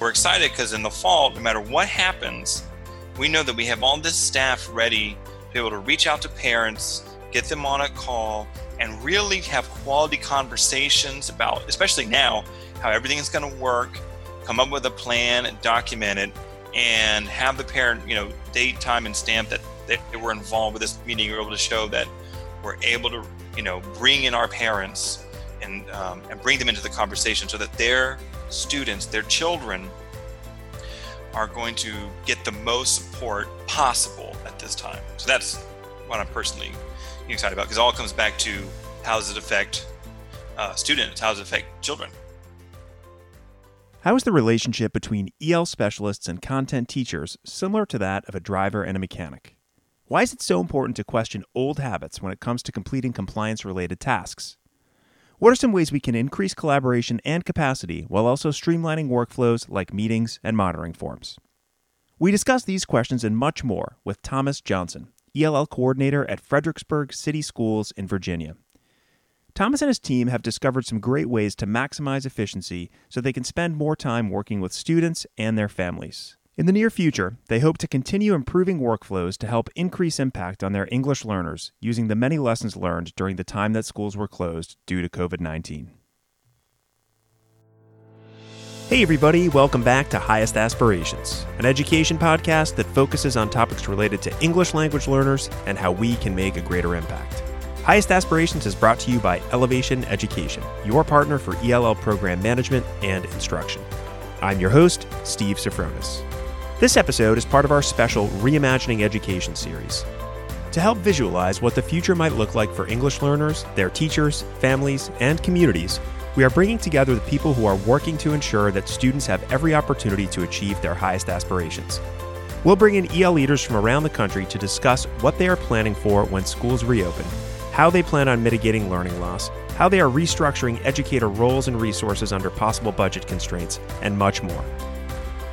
we're excited because in the fall, no matter what happens, we know that we have all this staff ready to be able to reach out to parents, get them on a call, and really have quality conversations about, especially now, how everything is going to work, come up with a plan, document it, and have the parent, you know, date, time, and stamp that they, were involved with this meeting. We're able to show that we're able to, you know, bring in our parents and um, and bring them into the conversation so that their students, their children, are going to get the most support possible at this time. So that's what I'm personally excited about because all comes back to how does it affect uh, students? How does it affect children? How is the relationship between EL specialists and content teachers similar to that of a driver and a mechanic? Why is it so important to question old habits when it comes to completing compliance related tasks? What are some ways we can increase collaboration and capacity while also streamlining workflows like meetings and monitoring forms? We discuss these questions and much more with Thomas Johnson, ELL coordinator at Fredericksburg City Schools in Virginia. Thomas and his team have discovered some great ways to maximize efficiency so they can spend more time working with students and their families. In the near future, they hope to continue improving workflows to help increase impact on their English learners using the many lessons learned during the time that schools were closed due to COVID 19. Hey, everybody, welcome back to Highest Aspirations, an education podcast that focuses on topics related to English language learners and how we can make a greater impact. Highest Aspirations is brought to you by Ellevation Education, your partner for ELL program management and instruction. I'm your host, Steve Sofronis. This episode is part of our special Reimagining Education series. To help visualize what the future might look like for English learners, their teachers, families, and communities, we are bringing together the people who are working to ensure that students have every opportunity to achieve their highest aspirations. We'll bring in EL leaders from around the country to discuss what they are planning for when schools reopen how they plan on mitigating learning loss, how they are restructuring educator roles and resources under possible budget constraints, and much more.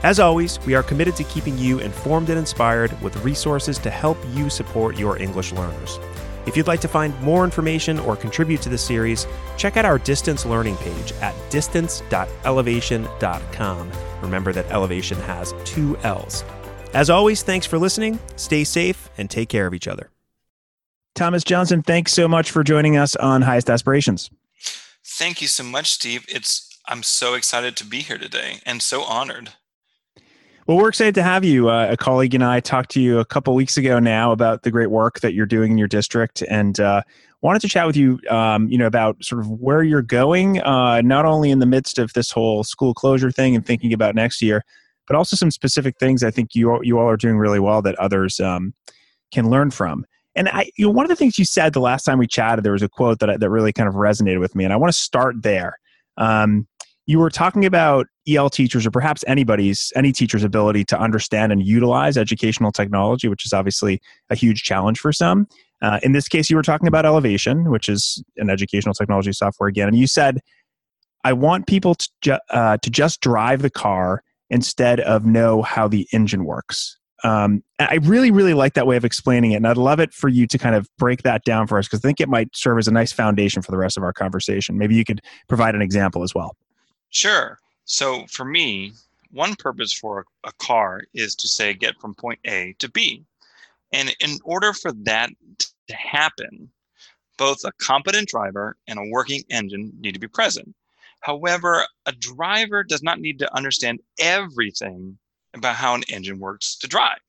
As always, we are committed to keeping you informed and inspired with resources to help you support your English learners. If you'd like to find more information or contribute to the series, check out our distance learning page at distance.ellevation.com. Remember that elevation has two L's. As always, thanks for listening, stay safe, and take care of each other. Thomas Johnson, thanks so much for joining us on Highest Aspirations. Thank you so much, Steve. It's I'm so excited to be here today and so honored. Well, we're excited to have you. Uh, a colleague and I talked to you a couple weeks ago now about the great work that you're doing in your district, and uh, wanted to chat with you, um, you know, about sort of where you're going, uh, not only in the midst of this whole school closure thing and thinking about next year, but also some specific things I think you you all are doing really well that others um, can learn from. And I, you know, one of the things you said the last time we chatted, there was a quote that that really kind of resonated with me, and I want to start there. Um, you were talking about EL teachers, or perhaps anybody's any teacher's ability to understand and utilize educational technology, which is obviously a huge challenge for some. Uh, in this case, you were talking about Ellevation, which is an educational technology software again, and you said, "I want people to ju- uh, to just drive the car instead of know how the engine works." Um, I really, really like that way of explaining it. And I'd love it for you to kind of break that down for us because I think it might serve as a nice foundation for the rest of our conversation. Maybe you could provide an example as well. Sure. So for me, one purpose for a car is to say get from point A to B. And in order for that to happen, both a competent driver and a working engine need to be present. However, a driver does not need to understand everything about how an engine works to drive.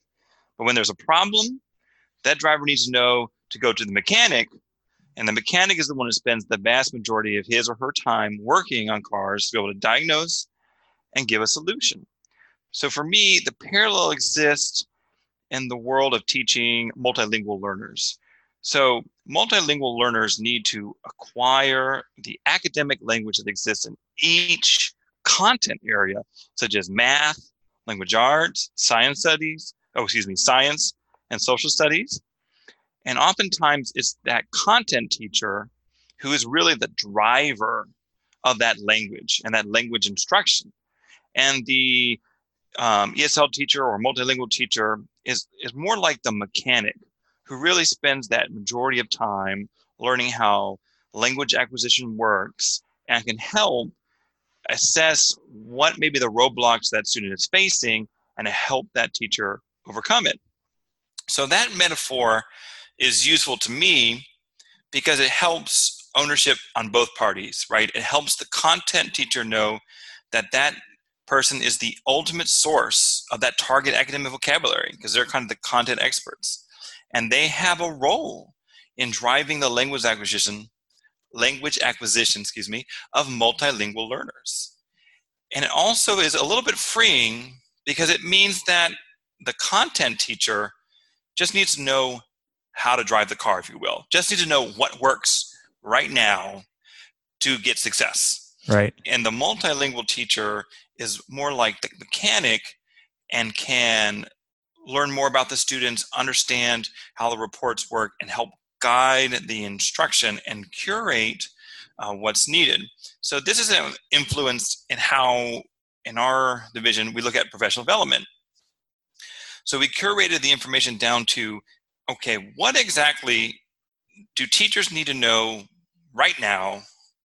But when there's a problem, that driver needs to know to go to the mechanic. And the mechanic is the one who spends the vast majority of his or her time working on cars to be able to diagnose and give a solution. So for me, the parallel exists in the world of teaching multilingual learners. So multilingual learners need to acquire the academic language that exists in each content area, such as math, language arts, science studies, oh, excuse me, science and social studies. And oftentimes it's that content teacher who is really the driver of that language and that language instruction. And the um, ESL teacher or multilingual teacher is, is more like the mechanic who really spends that majority of time learning how language acquisition works and can help assess what maybe the roadblocks that student is facing and help that teacher overcome it. So that metaphor is useful to me because it helps ownership on both parties, right? It helps the content teacher know that that person is the ultimate source of that target academic vocabulary because they're kind of the content experts. And they have a role in driving the language acquisition language acquisition, excuse me, of multilingual learners. And it also is a little bit freeing because it means that the content teacher just needs to know how to drive the car, if you will. Just need to know what works right now to get success. Right. And the multilingual teacher is more like the mechanic and can learn more about the students, understand how the reports work, and help guide the instruction and curate uh, what's needed. So this is influenced in how, in our division, we look at professional development. So we curated the information down to, okay, what exactly do teachers need to know right now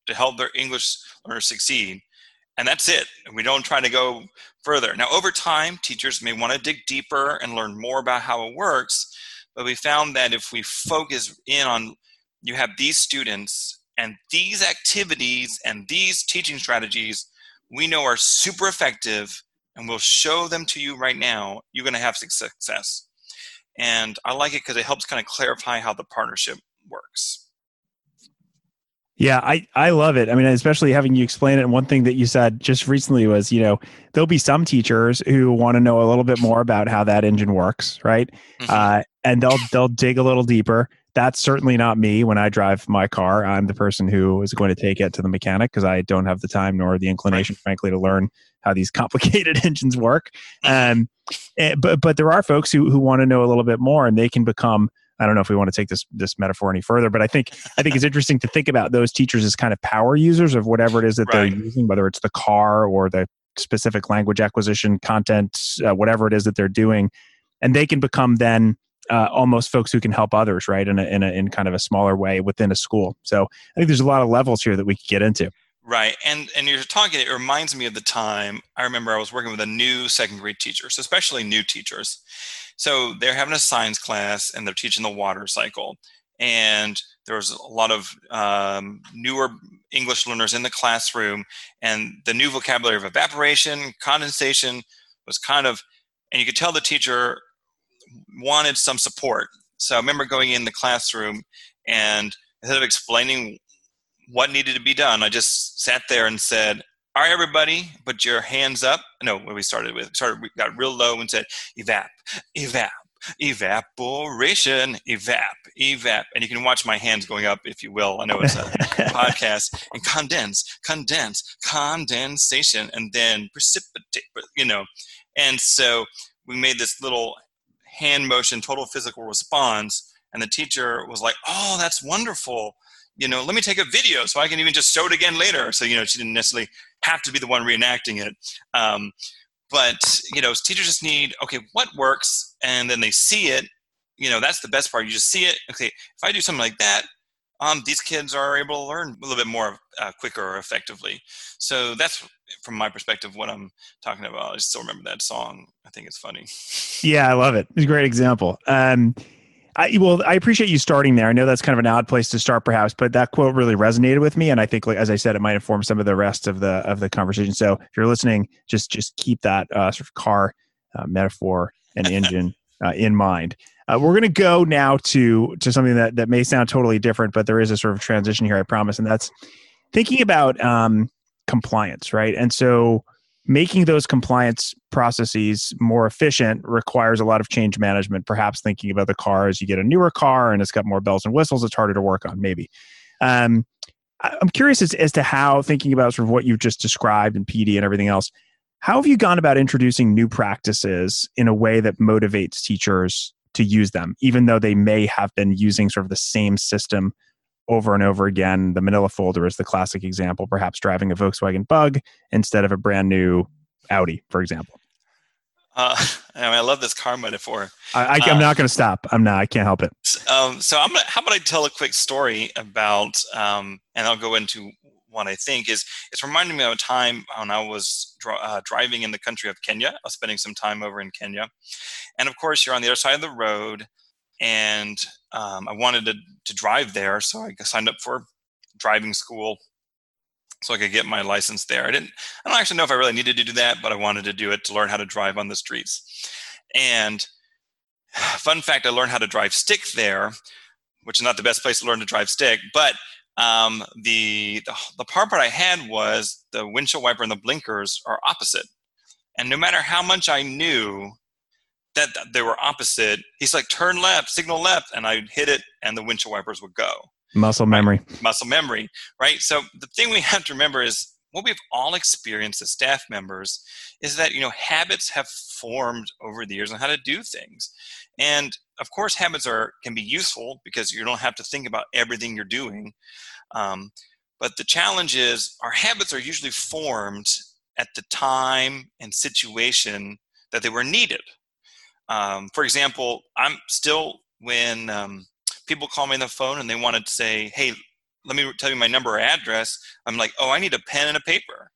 to help their English learners succeed? And that's it. We don't try to go further. Now, over time, teachers may want to dig deeper and learn more about how it works. But we found that if we focus in on you have these students and these activities and these teaching strategies we know are super effective and we'll show them to you right now, you're going to have success. And I like it because it helps kind of clarify how the partnership works. Yeah, I, I love it. I mean, especially having you explain it. And one thing that you said just recently was, you know, there'll be some teachers who want to know a little bit more about how that engine works, right? Mm-hmm. Uh, and they'll they'll dig a little deeper. That's certainly not me when I drive my car. I'm the person who is going to take it to the mechanic because I don't have the time nor the inclination, frankly, to learn how these complicated engines work. Um, eh, but but there are folks who who want to know a little bit more, and they can become I don't know if we want to take this this metaphor any further, but I think I think it's interesting to think about those teachers as kind of power users of whatever it is that right. they're using, whether it's the car or the specific language acquisition content, uh, whatever it is that they're doing, and they can become then uh, almost folks who can help others, right, in a, in a in kind of a smaller way within a school. So I think there's a lot of levels here that we could get into. Right, and and you're talking. It reminds me of the time I remember I was working with a new second grade teacher, so especially new teachers, so they're having a science class and they're teaching the water cycle. And there was a lot of um, newer English learners in the classroom, and the new vocabulary of evaporation, condensation was kind of, and you could tell the teacher wanted some support. So I remember going in the classroom and instead of explaining what needed to be done, I just sat there and said, all right, everybody, put your hands up. No, what we started with, started, we got real low and said, evap, evap, evaporation, evap, evap. And you can watch my hands going up, if you will. I know it's a podcast. And condense, condense, condensation, and then precipitate, you know. And so we made this little hand motion, total physical response. And the teacher was like, oh, that's wonderful you know, let me take a video so I can even just show it again later. So, you know, she didn't necessarily have to be the one reenacting it. Um, but, you know, teachers just need, okay, what works? And then they see it. You know, that's the best part. You just see it. Okay, if I do something like that, um, these kids are able to learn a little bit more uh, quicker or effectively. So that's from my perspective what I'm talking about. I still remember that song. I think it's funny. Yeah, I love it. It's a great example. Um, I, well, I appreciate you starting there. I know that's kind of an odd place to start, perhaps, but that quote really resonated with me, and I think, like as I said, it might inform some of the rest of the of the conversation. So, if you're listening, just just keep that uh, sort of car uh, metaphor and engine uh, in mind. Uh, we're going to go now to to something that that may sound totally different, but there is a sort of transition here, I promise, and that's thinking about um, compliance, right? And so, making those compliance processes more efficient requires a lot of change management perhaps thinking about the car as you get a newer car and it's got more bells and whistles it's harder to work on maybe um, i'm curious as, as to how thinking about sort of what you've just described and pd and everything else how have you gone about introducing new practices in a way that motivates teachers to use them even though they may have been using sort of the same system over and over again. The manila folder is the classic example, perhaps driving a Volkswagen Bug instead of a brand new Audi, for example. Uh, I, mean, I love this car metaphor. I, am not going to stop. I'm not. I can't help it. Um, so I'm gonna. How about I tell a quick story about, um, and I'll go into one I think is it's reminding me of a time when I was uh, driving in the country of Kenya. I was spending some time over in Kenya, and of course you're on the other side of the road, and um, I wanted to to drive there, so I signed up for driving school so I could get my license there. I didn't I don't actually know if I really needed to do that, but I wanted to do it to learn how to drive on the streets. And fun fact, I learned how to drive stick there, which is not the best place to learn to drive stick, but um, the, the the part I had was the windshield wiper and the blinkers are opposite, and no matter how much I knew that they were opposite, he's like turn left, signal left, and I'd hit it, and the windshield wipers would go. Muscle memory. Right? Muscle memory, right? So the thing we have to remember is what we've all experienced as staff members is that you know habits have formed over the years on how to do things. And of course habits are can be useful because you don't have to think about everything you're doing um, but the challenge is our habits are usually formed at the time and situation that they were needed. Um, for example i'm still when um, people call me on the phone and they want to say hey let me tell you my number or address i'm like oh i need a pen and a paper.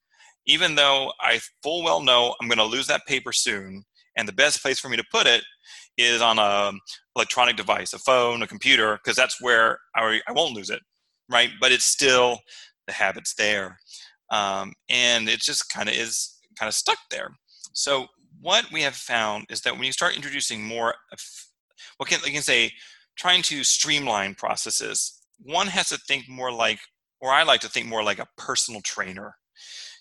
Even though i full well know i'm going to lose that paper soon and the best place for me to put it is on a electronic device a phone a computer because that's where I, I won't lose it right? But it's still the habits there. Um, and it just kind of is kind of stuck there. So what we have found is that when you start introducing more what can, I can say trying to streamline processes one has to think more like or i like to think more like a personal trainer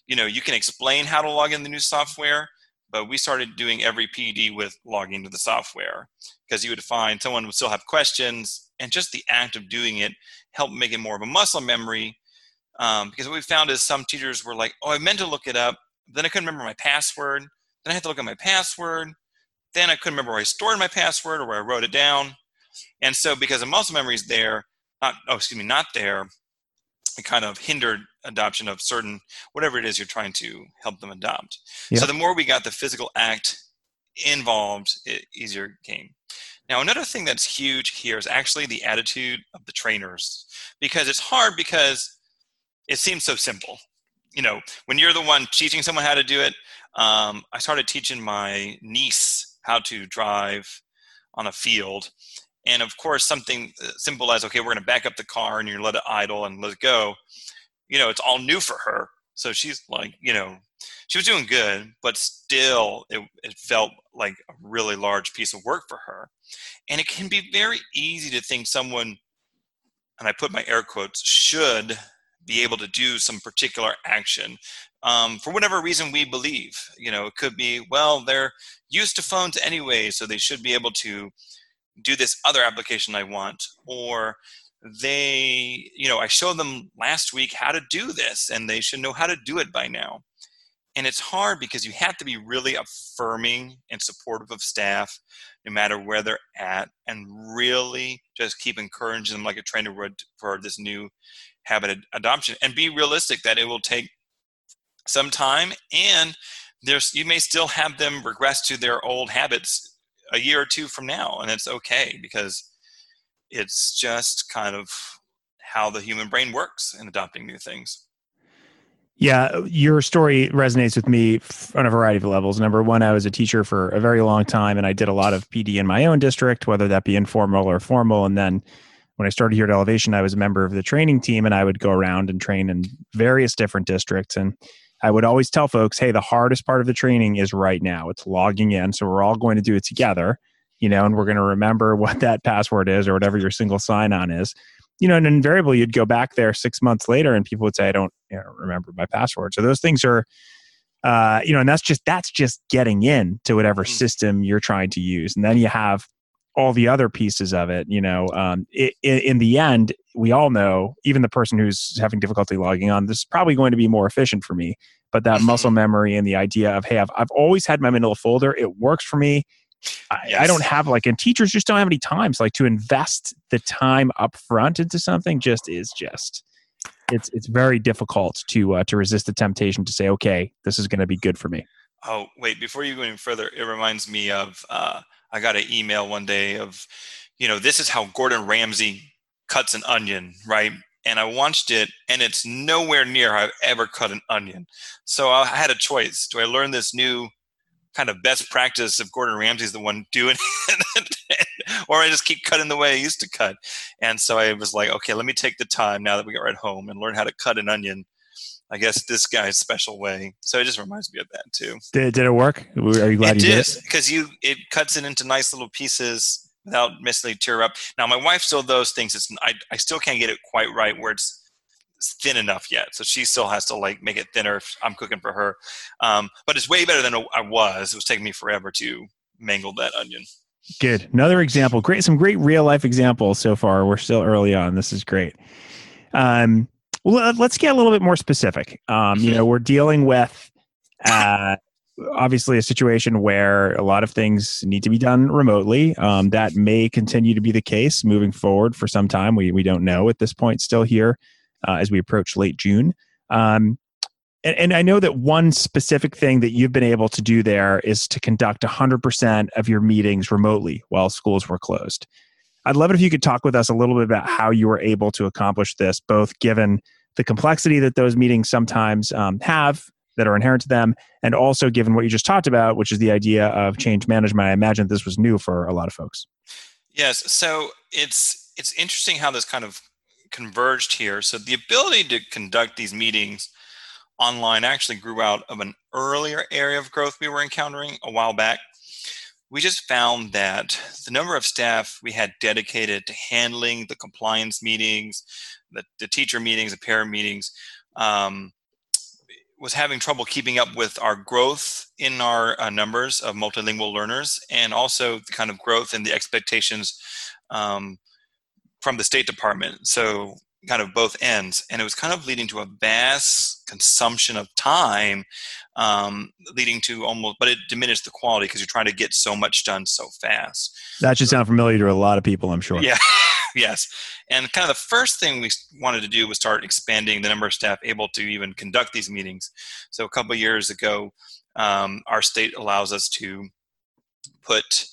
you know you can explain how to log in the new software but we started doing every PD with logging into the software because you would find someone would still have questions, and just the act of doing it helped make it more of a muscle memory. Um, because what we found is some teachers were like, "Oh, I meant to look it up, then I couldn't remember my password. Then I had to look at my password. Then I couldn't remember where I stored my password or where I wrote it down." And so, because the muscle memory is there, not oh, excuse me, not there, it kind of hindered adoption of certain whatever it is you're trying to help them adopt. So the more we got the physical act involved, it easier came. Now another thing that's huge here is actually the attitude of the trainers because it's hard because it seems so simple. You know, when you're the one teaching someone how to do it, um, I started teaching my niece how to drive on a field, and of course something uh, simple as okay we're going to back up the car and you let it idle and let it go. You know it's all new for her. So she's like you know she was doing good but still it, it felt like a really large piece of work for her. And it can be very easy to think someone and i put my air quotes should be able to do some particular action um, for whatever reason we believe. You know it could be well they're used to phones anyway so they should be able to do this other application I want, or they, you know, I showed them last week how to do this and they should know how to do it by now. And it's hard because you have to be really affirming and supportive of staff no matter where they're at and really just keep encouraging them like a trainer would for this new habit adoption and be realistic that it will take some time and there's you may still have them regress to their old habits a year or two from now, and it's okay because it's just kind of how the human brain works in adopting new things. Yeah, your story resonates with me on a variety of levels. Number one, I was a teacher for a very long time, and I did a lot of PD in my own district, whether that be informal or formal. And then when I started here at Ellevation, I was a member of the training team, and I would go around and train in various different districts. And I would always tell folks, hey, the hardest part of the training is right now. It's logging in. So we're all going to do it together, you know, and we're going to remember what that password is or whatever your single sign on is. You know, and invariably you'd go back there six months later and people would say, I don't you know, remember my password. So those things are, uh, you know, and that's just, that's just getting in to whatever mm. system you're trying to use. And then you have all the other pieces of it, you know, um, it, it, in the end, we all know, even the person who's having difficulty logging on, this is probably going to be more efficient for me. But that mm-hmm. muscle memory and the idea of, hey, I've, I've always had my manila folder, it works for me. I, yes. I, don't have like, and teachers just don't have any times like to invest the time up front into something. Just is just, it's it's very difficult to uh, to resist the temptation to say, okay, this is going to be good for me. Oh wait, before you go any further, it reminds me of uh, I got an email one day of, you know, this is how Gordon Ramsay cuts an onion, right? and I watched it, and it's nowhere near how I've ever cut an onion. So I had a choice: do I learn this new kind of best practice if Gordon Ramsay's the one doing it, or I just keep cutting the way I used to cut? And so I was like, okay, let me take the time now that we got at home and learn how to cut an onion. I guess this guy's special way. So it just reminds me of that too. Did, did it work? Are you glad it you did? Because you it cuts it into nice little pieces without necessarily tear up. Now my wife still those things. It's I, I still can't get it quite right where it's thin enough yet. So she still has to like make it thinner. If I'm cooking for her, um, but it's way better than I was. It was taking me forever to mangle that onion. Good. Another example. Great. Some great real life examples so far. We're still early on. This is great. Um, well, let's get a little bit more specific. Um, you know, we're dealing with uh, obviously a situation where a lot of things need to be done remotely. Um, that may continue to be the case moving forward for some time. We we don't know at this point. Still here uh, as we approach late June. Um, and, and, I know that one specific thing that you've been able to do there is to conduct 100% of your meetings remotely while schools were closed. I'd love it if you could talk with us a little bit about how you were able to accomplish this, both given the complexity that those meetings sometimes um, have that are inherent to them, and also given what you just talked about, which is the idea of change management. I imagine this was new for a lot of folks. Yes, so it's it's interesting how this kind of converged here. So the ability to conduct these meetings online actually grew out of an earlier area of growth we were encountering a while back. We just found that the number of staff we had dedicated to handling the compliance meetings, the, the teacher meetings, the parent meetings, um, was having trouble keeping up with our growth in our uh, numbers of multilingual learners and also the kind of growth and the expectations um, from the State Department. So kind of both ends, and it was kind of leading to a vast consumption of time, um, leading to almost, but it diminished the quality because you're trying to get so much done so fast. That should sound familiar to a lot of people, I'm sure. Yeah, yes. And kind of the first thing we wanted to do was start expanding the number of staff able to even conduct these meetings. So a couple years ago, um, our state allows us to put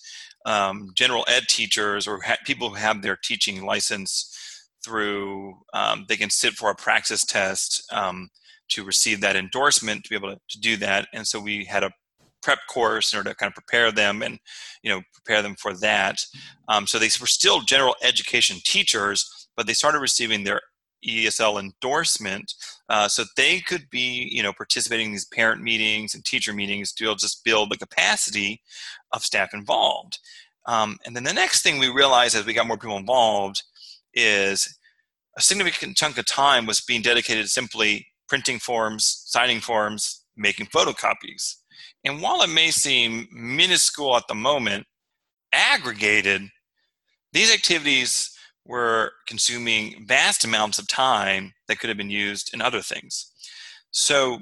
um, general ed teachers or ha- people who have their teaching license through um, they can sit for a praxis test um, to receive that endorsement to be able to, to, do that. And so we had a prep course in order to kind of prepare them and you know prepare them for that. Um, so they were still general education teachers but they started receiving their ESL endorsement uh, so they could be you know participating in these parent meetings and teacher meetings to just build the capacity of staff involved. Um, and then the next thing we realized as we got more people involved is a significant chunk of time was being dedicated simply printing forms, signing forms, making photocopies. And while it may seem minuscule at the moment, aggregated, these activities were consuming vast amounts of time that could have been used in other things. So,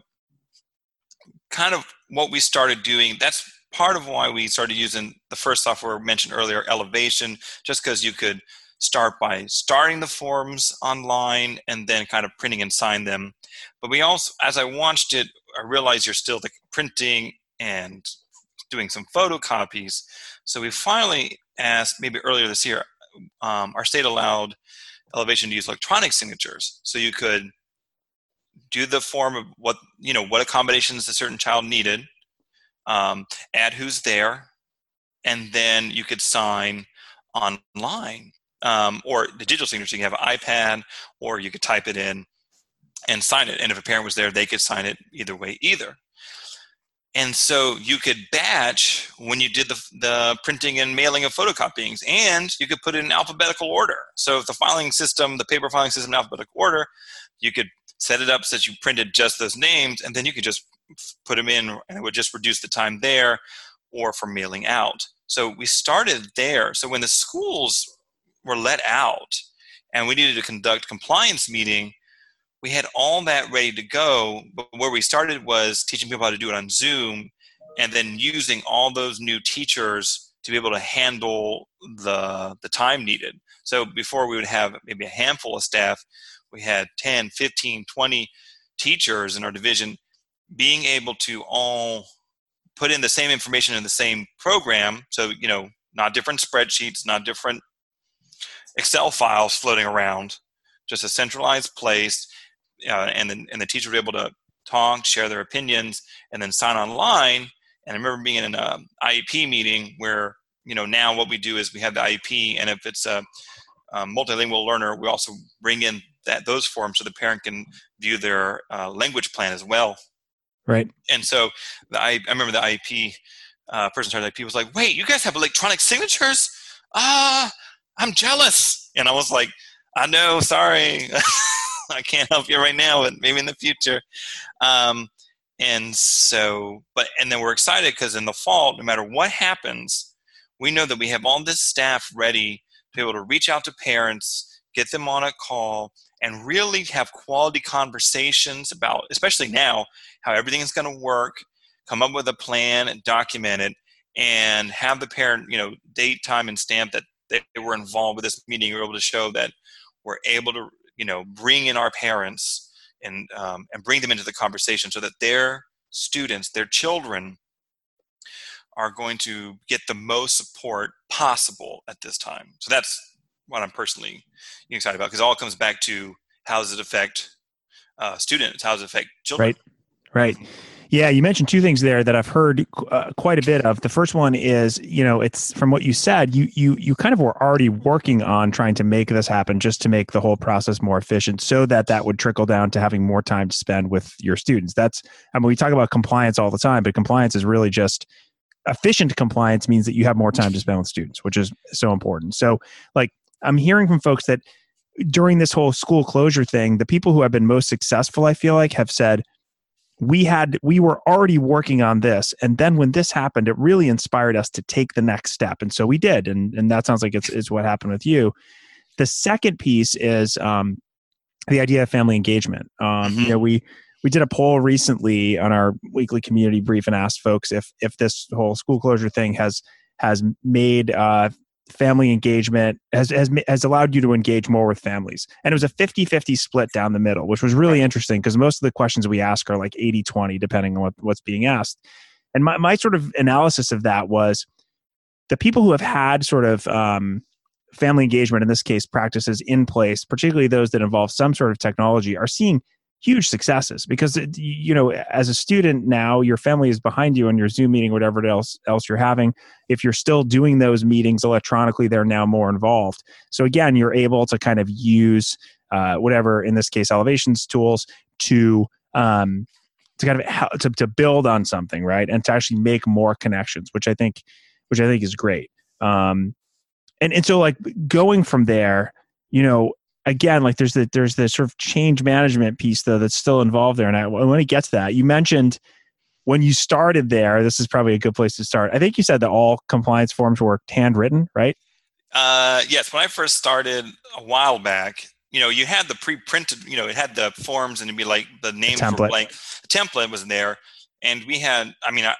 kind of what we started doing, that's part of why we started using the first software mentioned earlier, Ellevation, just because you could start by starting the forms online and then kind of printing and sign them. But we also, as I watched it, I realized you're still printing and doing some photocopies. So we finally asked, maybe earlier this year, um, our state allowed Ellevation to use electronic signatures. So you could do the form of what you know what accommodations a certain child needed, um, add who's there, and then you could sign online um, or the digital signature. You can have an iPad, or you could type it in and sign it. And if a parent was there, they could sign it either way, either. And so you could batch when you did the, the printing and mailing of photocopyings, and you could put it in alphabetical order. So if the filing system, the paper filing system in alphabetical order, you could set it up so that you printed just those names, and then you could just put them in, and it would just reduce the time there or for mailing out. So we started there. So when the schools were let out and we needed to conduct compliance meeting we had all that ready to go. But where we started was teaching people how to do it on zoom and then using all those new teachers to be able to handle the the time needed. So before we would have maybe a handful of staff we had 10 15 20 teachers in our division being able to all put in the same information in the same program. So you know not different spreadsheets not different Excel files floating around, just a centralized place, uh, and then and the teacher be able to talk, share their opinions, and then sign online. And I remember being in an IEP meeting where you know now what we do is we have the IEP, and if it's a, a multilingual learner, we also bring in that those forms so the parent can view their uh, language plan as well. Right. And so the I, I remember the IEP uh, person started IEP was like, "Wait, you guys have electronic signatures? Ah, uh, I'm jealous." And I was like, "I know, sorry, I can't help you right now, but maybe in the future." Um, and so, but and then we're excited because in the fall, no matter what happens, we know that we have all this staff ready to be able to reach out to parents, get them on a call, and really have quality conversations about, especially now, how everything is going to work, come up with a plan and document it, and have the parent, you know, date, time, and stamp that they were involved with this meeting. We're able to show that we're able to, you know, bring in our parents and um, and bring them into the conversation so that their students, their children, are going to get the most support possible at this time. So that's what I'm personally excited about because it all comes back to how does it affect uh, students? How does it affect children? Right, right. Yeah, you mentioned two things there that I've heard uh, quite a bit of. The first one is, you know, it's from what you said, you you you kind of were already working on trying to make this happen, just to make the whole process more efficient, so that that would trickle down to having more time to spend with your students. That's, I mean, we talk about compliance all the time, but compliance is really just efficient compliance means that you have more time to spend with students, which is so important. So, like, I'm hearing from folks that during this whole school closure thing, the people who have been most successful, I feel like, have said, we had we were already working on this. And then when this happened it really inspired us to take the next step. And so we did. And and that sounds like it's, it's what happened with you. The second piece is um, the idea of family engagement. Um, mm-hmm. you know we we did a poll recently on our weekly community brief and asked folks if if this whole school closure thing has has made uh, family engagement has, has has allowed you to engage more with families. And it was a 50-50 split down the middle which was really interesting because most of the questions we ask are like 80-20 depending on what, what's being asked. And my, my sort of analysis of that was the people who have had sort of um, family engagement in this case practices in place particularly those that involve some sort of technology are seeing huge successes because you know as a student now your family is behind you on your zoom meeting whatever else else you're having. If you're still doing those meetings electronically they're now more involved. So again you're able to kind of use uh, whatever in this case ellevations tools to um, to kind of to, to build on something right and to actually make more connections which i think which i think is great. Um, and and so like going from there you know again, like there's the there's the sort of change management piece though that's still involved there. And I when it gets to that, you mentioned when you started there, this is probably a good place to start. I think you said that all compliance forms were handwritten, right? Uh, yes. When I first started a while back, you know, you had the pre-printed, you know, it had the forms and it'd be like the name the were blank. The template was there, and we had. I mean, I,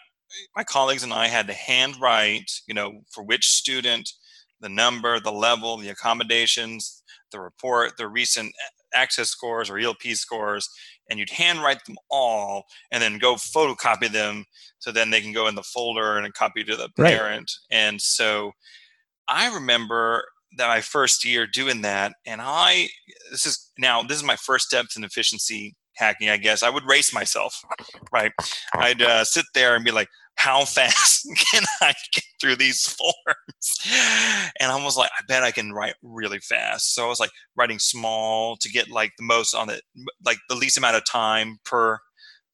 my colleagues and I had to handwrite, you know, for which student, the number, the level, the accommodations, the report, the recent access scores or ELP scores, and you'd handwrite them all and then go photocopy them so then they can go in the folder and copy to the parent. Right. And so I remember that my first year doing that, and I this is now this is my first steps in efficiency hacking. I guess I would race myself, right? I'd uh, sit there and be like, how fast can I get through these forms? And I was like, I bet I can write really fast. So I was like writing small to get like the most on it, like the least amount of time per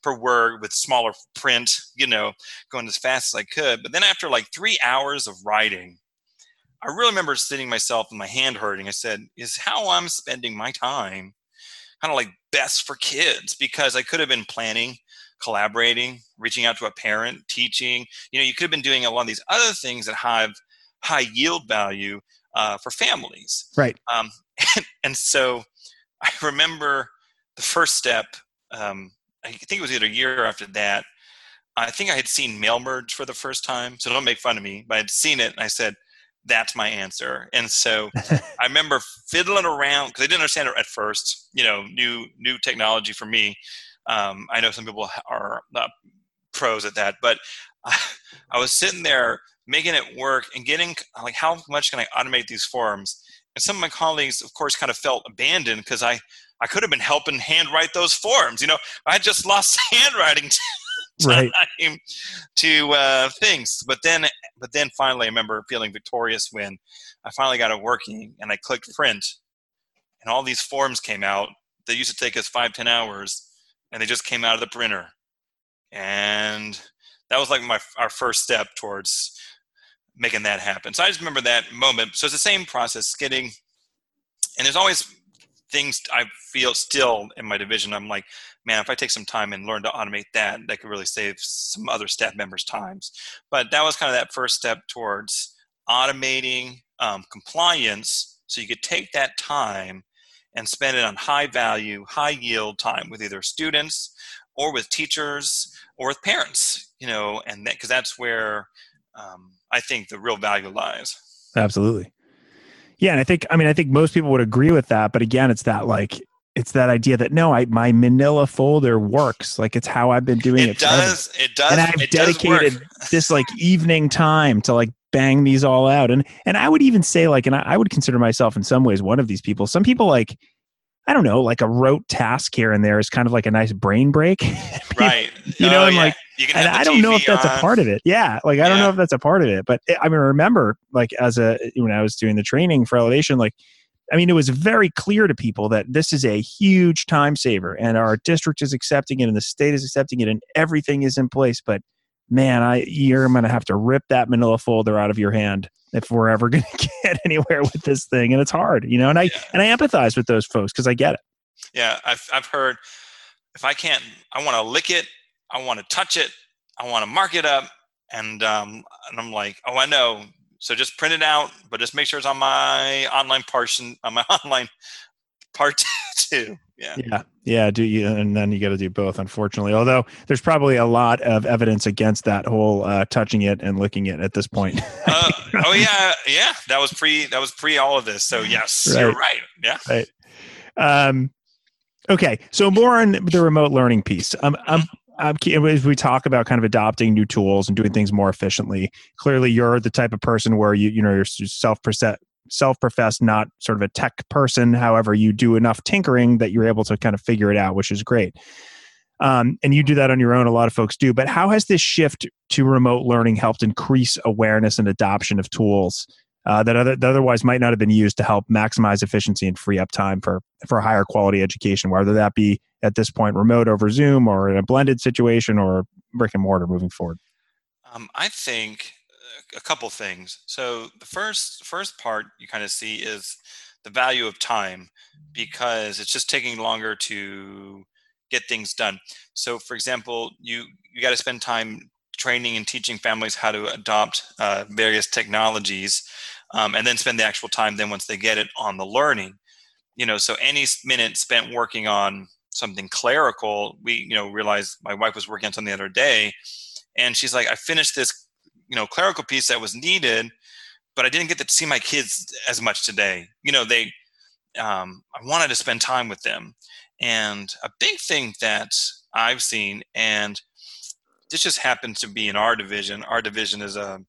per word with smaller print, you know, going as fast as I could. But then after like three hours of writing, I really remember sitting myself and my hand hurting. I said, is how I'm spending my time kind of like best for kids because I could have been planning collaborating, reaching out to a parent, teaching. You know, you could have been doing a lot of these other things that have high yield value uh, for families. Right. Um, and, and, so I remember the first step. Um, I think it was either a year after that. I think I had seen mail merge for the first time. So don't make fun of me, but I'd seen it and I said, that's my answer. And so I remember fiddling around because I didn't understand it at first. You know, new new technology for me. Um, I know some people are not pros at that, but I, I was sitting there making it work and getting like how much can I automate these forms? And some of my colleagues, of course, kind of felt abandoned because I, I could have been helping handwrite those forms. You know, I just lost handwriting right. to uh, things. But then, but then finally, I remember feeling victorious when I finally got it working and I clicked print, and all these forms came out that used to take us five ten hours, and they just came out of the printer, and that was like my our first step towards making that happen. So I just remember that moment. So it's the same process, getting, and there's always things I feel still in my division. I'm like, man, if I take some time and learn to automate that, that could really save some other staff members' times. But that was kind of that first step towards automating um, compliance so you could take that time and spend it on high value, high yield time with either students or with teachers or with parents, you know, and that because that's where um, I think the real value lies. Absolutely. Yeah, and I think I mean I think most people would agree with that, but again, it's that like it's that idea that no, I my Manila folder works. Like it's how I've been doing it. It does. It does. And I've dedicated this like evening time to like bang these all out. And and I would even say like, and I, I would consider myself in some ways one of these people. Some people like I don't know, like a rote task here and there is kind of like a nice brain break. right. you know, oh, and yeah. like, and I don't know if that's on. a part of it. Yeah. Like, I don't know if that's a part of it, but I mean, remember like as a, when I was doing the training for ellevation, like, I mean, it was very clear to people that this is a huge time saver and our district is accepting it and the state is accepting it and everything is in place. But man, I, you're going to have to rip that manila folder out of your hand if we're ever going to get anywhere with this thing and it's hard you know and i yeah. and i empathize with those folks because i get it yeah I've, I've heard if i can't i want to lick it i want to touch it i want to mark it up and um and i'm like oh i know so just print it out but just make sure it's on my online portion on my online part two yeah. Yeah yeah do you and then you got to do both unfortunately although there's probably a lot of evidence against that whole uh, touching it and licking it at this point. Uh, oh yeah yeah that was pre that was pre all of this so yes right. you're right. yeah. Right. Um okay so more on the remote learning piece. Um, I'm, I'm, as we talk about kind of adopting new tools and doing things more efficiently, clearly you're the type of person where you you know you're self self-professed not sort of a tech person however you do enough tinkering that you're able to kind of figure it out which is great. Um, and you do that on your own a lot of folks do but how has this shift to remote learning helped increase awareness and adoption of tools uh, that, other, that otherwise might not have been used to help maximize efficiency and free up time for for higher quality education whether that be at this point remote over zoom or in a blended situation or brick and mortar moving forward? Um, i think a couple things. So the first first part you kind of see is the value of time because it's just taking longer to get things done. So for example, you you got to spend time training and teaching families how to adopt uh, various technologies um, and then spend the actual time then once they get it on the learning you know so any minute spent working on something clerical we you know realized my wife was working on something the other day and she's like i finished this you know clerical piece that was needed but i didn't get to see my kids as much today. You know they um, i wanted to spend time with them. And a big thing that i've seen and this just happens to be in our division. Our division is a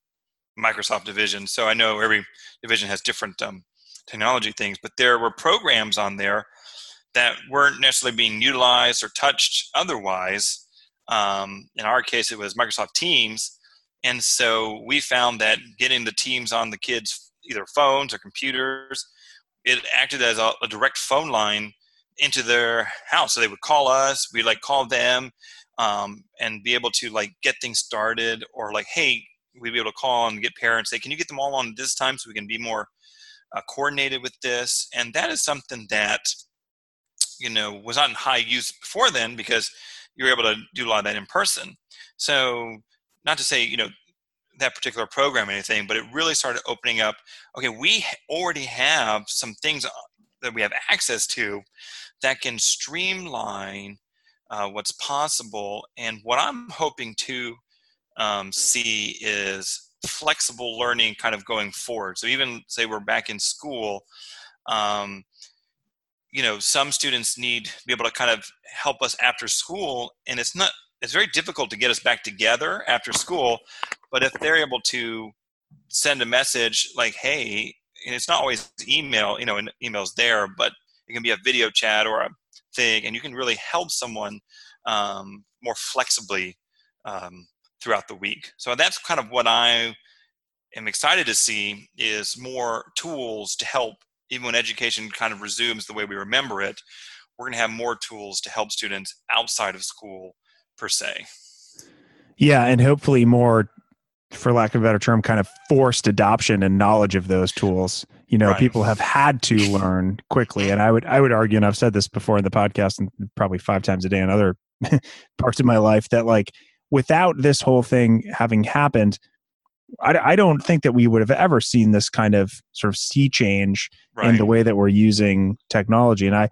microsoft division so i know every division has different um, technology things but there were programs on there that weren't necessarily being utilized or touched otherwise. Um, in our case it was microsoft teams and so we found that getting the teams on the kids' either phones or computers, it acted as a, a direct phone line into their house. So they would call us, we'd like call them, um, and be able to like get things started, or like, hey, we'd be able to call and get parents. Say, can you get them all on this time so we can be more uh, coordinated with this? And that is something that you know was not in high use before then because you were able to do a lot of that in person. So not to say you know that particular program or anything, but it really started opening up. Okay, we already have some things uh, that we have access to that can streamline uh, what's possible. And what I'm hoping to um, see is flexible learning kind of going forward. So even say we're back in school, um, you know, some students need to be able to kind of help us after school, and it's not it's very difficult to get us back together after school but if they're able to send a message like hey and it's not always email, you know, and emails there, but it can be a video chat or a thing, and you can really help someone um, more flexibly um, throughout the week. So that's kind of what I am excited to see is more tools to help even when education kind of resumes the way we remember it we're going to have more tools to help students outside of school per se yeah and hopefully more for lack of a better term kind of forced adoption and knowledge of those tools you know right. people have had to learn quickly and i would i would argue and i've said this before in the podcast and probably five times a day in other parts of my life that like without this whole thing having happened I, I don't think that we would have ever seen this kind of sort of sea change right. in the way that we're using technology. And I,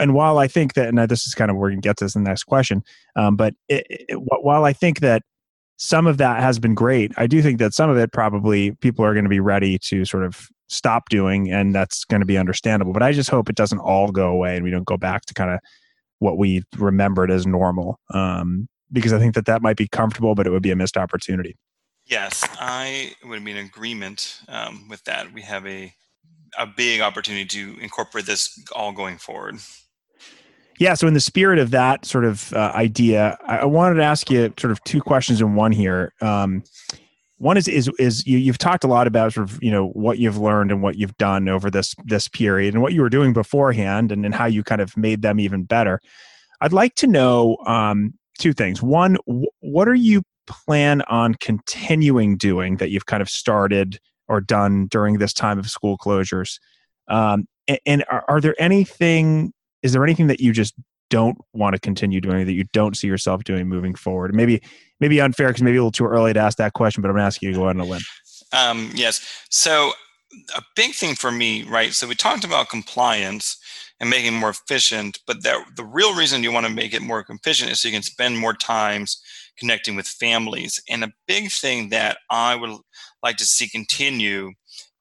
and while I think that, and this is kind of where we can get to this in the next question, um, but it, it, while I think that some of that has been great, I do think that some of it probably people are going to be ready to sort of stop doing, and that's going to be understandable. But I just hope it doesn't all go away and we don't go back to kind of what we remembered as normal. Um, because I think that that might be comfortable, but it would be a missed opportunity. Yes, I would be in agreement um, with that. We have a a big opportunity to incorporate this all going forward. Yeah. So, in the spirit of that sort of uh, idea, I, I, wanted to ask you sort of two questions in one here. Um, one is is is you, you've talked a lot about sort of you know what you've learned and what you've done over this this period and what you were doing beforehand and, and how you kind of made them even better. I'd like to know um, two things. One, what are you plan on continuing doing that you've kind of started or done during this time of school closures? Um, and, and are, are, there anything? Is there anything that you just don't want to continue doing that you don't see yourself doing moving forward? Maybe maybe unfair because maybe a little too early to ask that question, but I'm asking you to go out on a limb. Um, yes. So a big thing for me, right? So we talked about compliance and making more efficient, but that the real reason you want to make it more efficient is so you can spend more times connecting with families. And a big thing that I would like to see continue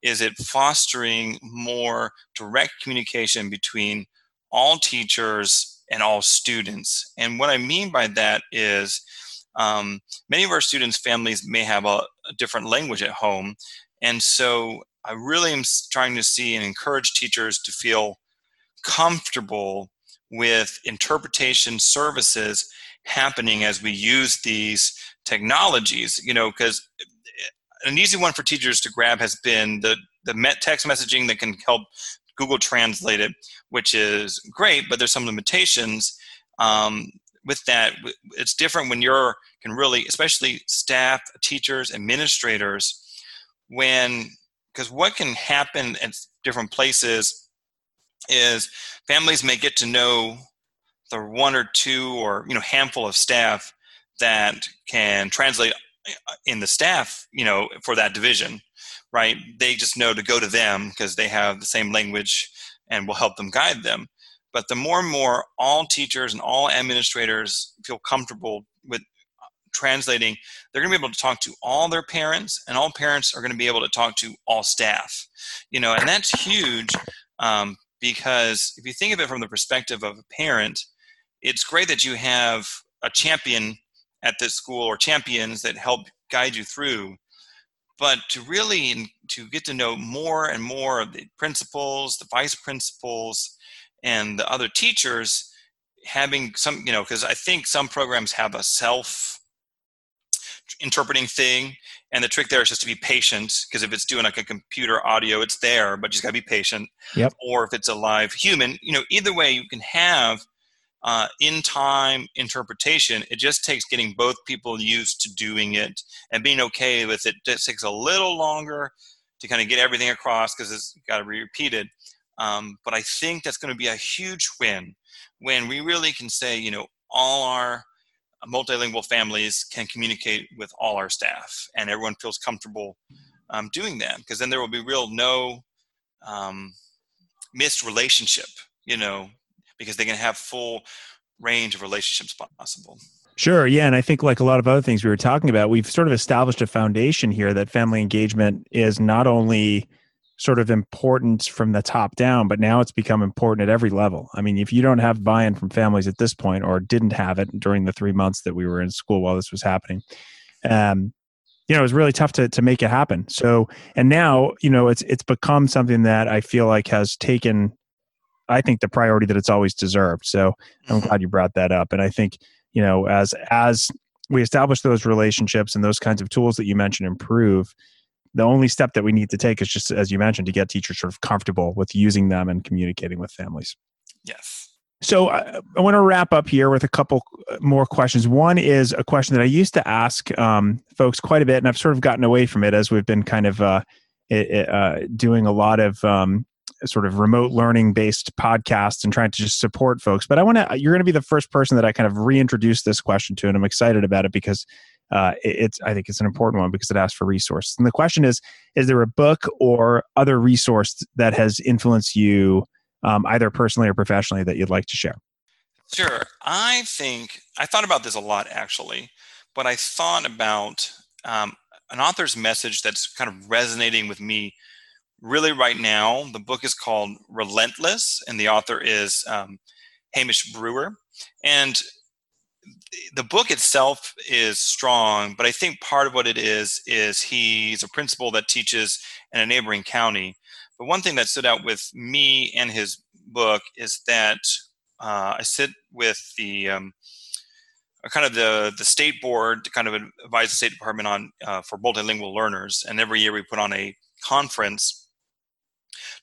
is it fostering more direct communication between all teachers and all students. And what I mean by that is um, many of our students' families may have a, a different language at home. And so I really am trying to see and encourage teachers to feel comfortable with interpretation services happening as we use these technologies you know because an easy one for teachers to grab has been the the text messaging that can help google translate it which is great but there's some limitations um, with that. It's different when you're can really especially staff teachers administrators when because what can happen at different places is families may get to know the one or two or you know handful of staff that can translate uh, in the staff you know for that division right? They just know to go to them because they have the same language and will help them guide them. But the more and more all teachers and all administrators feel comfortable with uh, translating they're going to be able to talk to all their parents and all parents are going to be able to talk to all staff. You know and that's huge um, because if you think of it from the perspective of a parent it's great that you have a champion at this school or champions that help guide you through but to really to get to know more and more of the principals the vice principals and the other teachers having some you know because i think some programs have a self interpreting thing and the trick there is just to be patient because if it's doing like a computer audio it's there but you just got to be patient yep. or if it's a live human you know either way you can have uh, in time interpretation. It just takes getting both people used to doing it and being okay with it. It takes a little longer to kind of get everything across because it's got to be repeated. Um, but I think that's going to be a huge win when we really can say, you know, all our multilingual families can communicate with all our staff and everyone feels comfortable um, doing that because then there will be real no um, missed relationship you know because they can have full range of relationships possible. Sure. Yeah. And I think, like a lot of other things we were talking about, we've sort of established a foundation here that family engagement is not only sort of important from the top down, but now it's become important at every level. I mean, if you don't have buy in from families at this point or didn't have it during the three months that we were in school while this was happening, um, you know, it was really tough to to make it happen. So, and now, you know, it's it's become something that I feel like has taken, I think, the priority that it's always deserved. So, I'm glad you brought that up. And I think, you know, as as we establish those relationships and those kinds of tools that you mentioned improve, the only step that we need to take is just, as you mentioned, to get teachers sort of comfortable with using them and communicating with families. Yes. So I, I want to wrap up here with a couple uh, more questions. One is a question that I used to ask um, folks quite a bit, and I've sort of gotten away from it as we've been kind of uh, it, uh, doing a lot of um, sort of remote learning based podcast and trying to just support folks. But I want to, you're going to be the first person that I kind of reintroduce this question to, and I'm excited about it because uh, it, it's, I think it's an important one because it asks for resources. And the question is, is there a book or other resource that has influenced you um, either personally or professionally that you'd like to share? Sure. I think I thought about this a lot actually, but I thought about um, an author's message that's kind of resonating with me really right now. The book is called Relentless, and the author is um, Hamish Brewer. And the book itself is strong, but I think part of what it is is he's a principal that teaches in a neighboring county, but one thing that stood out with me and his book is that uh, I sit with the um, kind of the the state board to kind of advise the State Department on uh, for multilingual learners, and every year we put on a conference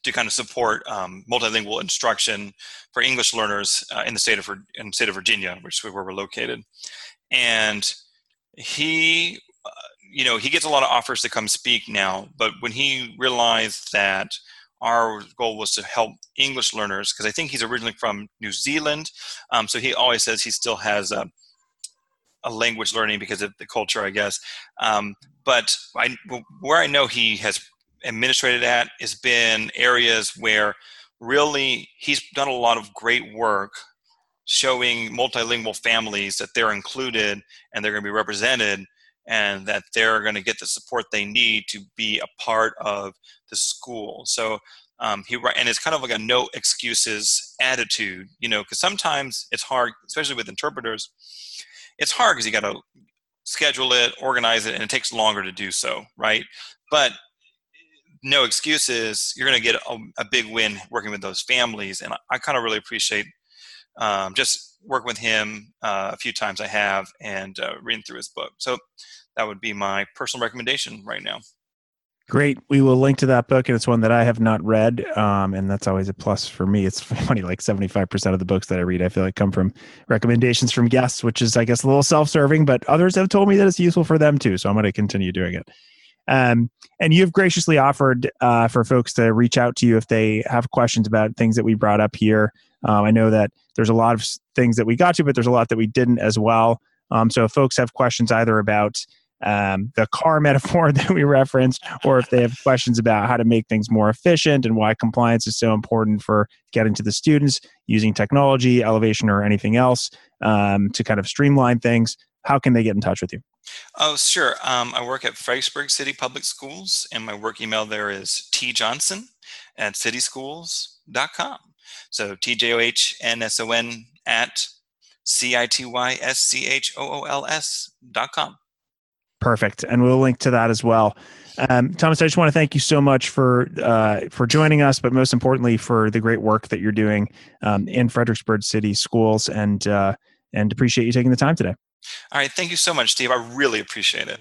to kind of support um, multilingual instruction for English learners uh, in the state of in the state of Virginia, which is where we're located. And he you know, he gets a lot of offers to come speak now, but when he realized that our goal was to help English learners, because I think he's originally from New Zealand, um, so he always says he still has a, a, language learning because of the culture, I guess. Um, but I, where I know he has administrated at has been areas where really he's done a lot of great work showing multilingual families that they're included and they're going to be represented and that they're going to get the support they need to be a part of the school. So um, he and it's kind of like a no excuses attitude, you know, because sometimes it's hard, especially with interpreters. It's hard because you got to schedule it, organize it, and it takes longer to do so, right? But no excuses. You're going to get a, a, big win working with those families, and I, I kind of really appreciate um, just working with him uh, a few times. I have and uh, reading through his book. So that would be my personal recommendation right now. Great. We will link to that book, and it's one that I have not read, um, and that's always a plus for me. It's funny, like seventy-five percent of the books that I read, I feel like come from recommendations from guests, which is, I guess, a little self-serving, but others have told me that it's useful for them too. So I'm going to continue doing it. Um, and you've graciously offered uh, for folks to reach out to you if they have questions about things that we brought up here. Um, I know that there's a lot of things that we got to, but there's a lot that we didn't as well. Um, so if folks have questions either about um, the car metaphor that we referenced, or if they have questions about how to make things more efficient and why compliance is so important for getting to the students using technology, Ellevation, or anything else um, to kind of streamline things, how can they get in touch with you? Oh, sure. Um, I work at Fredericksburg City Public Schools, and my work email there is tjohnson at cityschools.com. So T J O H N S O N at C I T Y S C H O O L S dot com. Perfect, and we'll link to that as well. Um, Thomas, I just want to thank you so much for uh, for joining us, but most importantly for the great work that you're doing um, in Fredericksburg City Schools, and uh, and appreciate you taking the time today. All right, thank you so much, Steve. I really appreciate it.